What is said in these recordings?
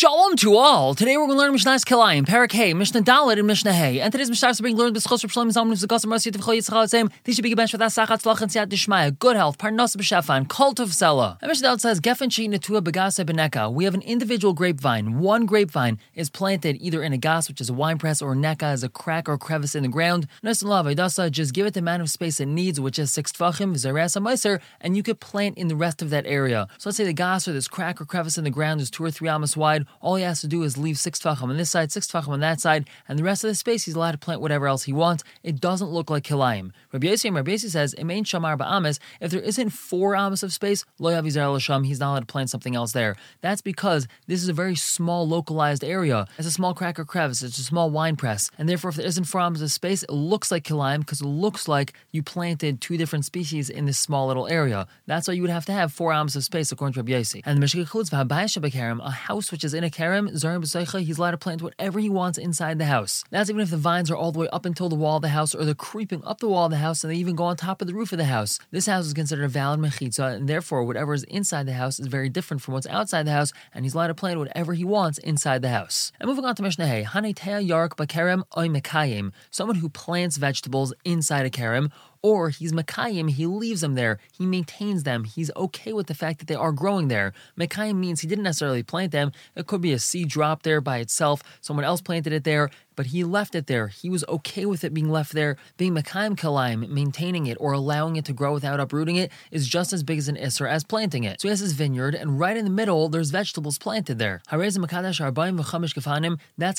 Shalom to all. Today we're going to learn Mishnah's Kilayim, Parak Hey, Mishnah Daled, and Mishnah Hey. And today's Mishnah is being learned with Chosr Shalom Zalman Zagas Mercy Tivchol Yitzchal Same. These should be bench with Asachat Tzlach and Siyat Dishmaya, good health, Parnas B'Shafan, Cult of Sela. And Mishnah Daled says Gefen Shi Natua Begasa Beneka. We have an individual grapevine. One grapevine is planted either in a gas, which is a wine press, or neka as a crack or crevice in the ground. Dasa, just give it the amount of space it needs, which is six tfachim, Zerasa Meiser, and you could plant in the rest of that area. So let's say the gas or this crack or crevice in the ground is two or three amas wide. All he has to do is leave six tfachim on this side, six tfachim on that side, and the rest of the space he's allowed to plant whatever else he wants. It doesn't look like kilayim. Rabbi Yossi, Rabbi Yossi says, it main shamar ba'amas, if there isn't four amas of space, lo yavizar l'sham, he's not allowed to plant something else there. That's because this is a very small localized area. It's a small crack or crevice, it's a small wine press, and therefore if there isn't four amas of space, it looks like kilayim because it looks like you planted two different species in this small little area. That's why you would have to have four amas of space according to Rabbi Yossi. And the Mishnah includes a house which is in a kerem, zarim he's allowed to plant whatever he wants inside the house. That's even if the vines are all the way up until the wall of the house or they're creeping up the wall of the house and they even go on top of the roof of the house. This house is considered a valid mechitza, and therefore whatever is inside the house is very different from what's outside the house, and he's allowed to plant whatever he wants inside the house. And moving on to Mishnah Hey, Hanetea Yark Bakerem Oy Mekayim, someone who plants vegetables inside a kerem or he's Mekayim, he leaves them there, he maintains them, he's okay with the fact that they are growing there. Mekayim means he didn't necessarily plant them, it could be a seed drop there by itself, someone else planted it there, but he left it there. He was okay with it being left there. Being Mekayim Kilayim, maintaining it or allowing it to grow without uprooting it, is just as big as an Isser as planting it. So he has his vineyard, and right in the middle, there's vegetables planted there. That's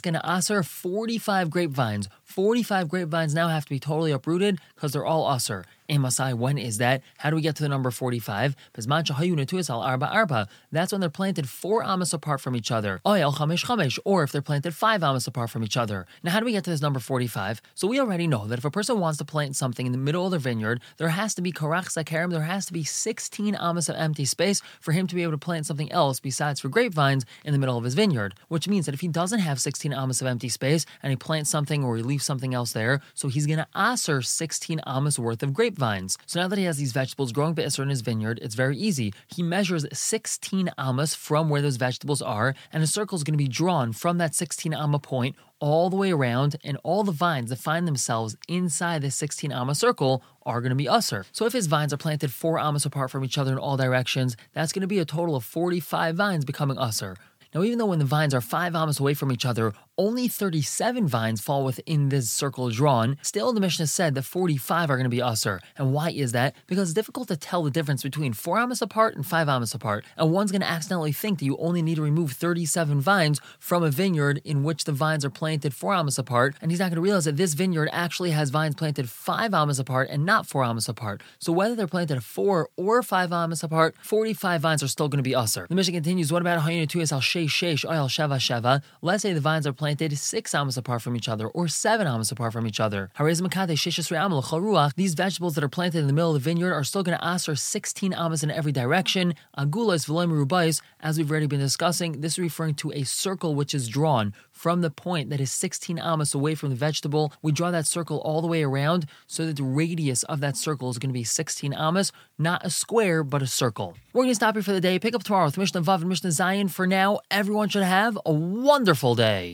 going to Aser 45 grapevines. 45 grapevines now have to be totally uprooted because they're all Aser. Emasai, when is that? How do we get to the number 45? That's when they're planted four amas apart from each other. Or if they're planted five amas apart from each other. Now, how do we get to this number 45? So we already know that if a person wants to plant something in the middle of their vineyard, there has to be karach sakarim, there has to be 16 amas of empty space for him to be able to plant something else besides for grapevines in the middle of his vineyard. Which means that if he doesn't have 16 amas of empty space and he plants something or he leaves something else there, so he's going to aser 16 amas worth of grapevines vines. So now that he has these vegetables growing be'isr in his vineyard, it's very easy. He measures 16 amas from where those vegetables are, and a circle is going to be drawn from that 16 amma point all the way around, and all the vines that find themselves inside the 16 amma circle are going to be usser. So if his vines are planted four amas apart from each other in all directions, that's going to be a total of 45 vines becoming usser. Now, even though when the vines are five amas away from each other, only 37 vines fall within this circle drawn, still the Mishnah said that 45 are going to be usr. And why is that? Because it's difficult to tell the difference between 4 amas apart and 5 amas apart. And one's going to accidentally think that you only need to remove 37 vines from a vineyard in which the vines are planted 4 amas apart, and he's not going to realize that this vineyard actually has vines planted 5 amas apart and not 4 amas apart. So whether they're planted 4 or 5 amas apart, 45 vines are still going to be usr. The Mishnah continues, what about Hayinu Tuyas al Shesh Oil Shava Shava. Let's say the vines are planted six amas apart from each other or seven amas apart from each other. These vegetables that are planted in the middle of the vineyard are still going to ask for 16 amas in every direction. Agulas rubais, as we've already been discussing, this is referring to a circle which is drawn from the point that is 16 amas away from the vegetable. We draw that circle all the way around so that the radius of that circle is going to be 16 amas, not a square, but a circle. We're going to stop here for the day. Pick up tomorrow with Mishnah Vav and Mishnah Zayin. For now, everyone should have a wonderful day.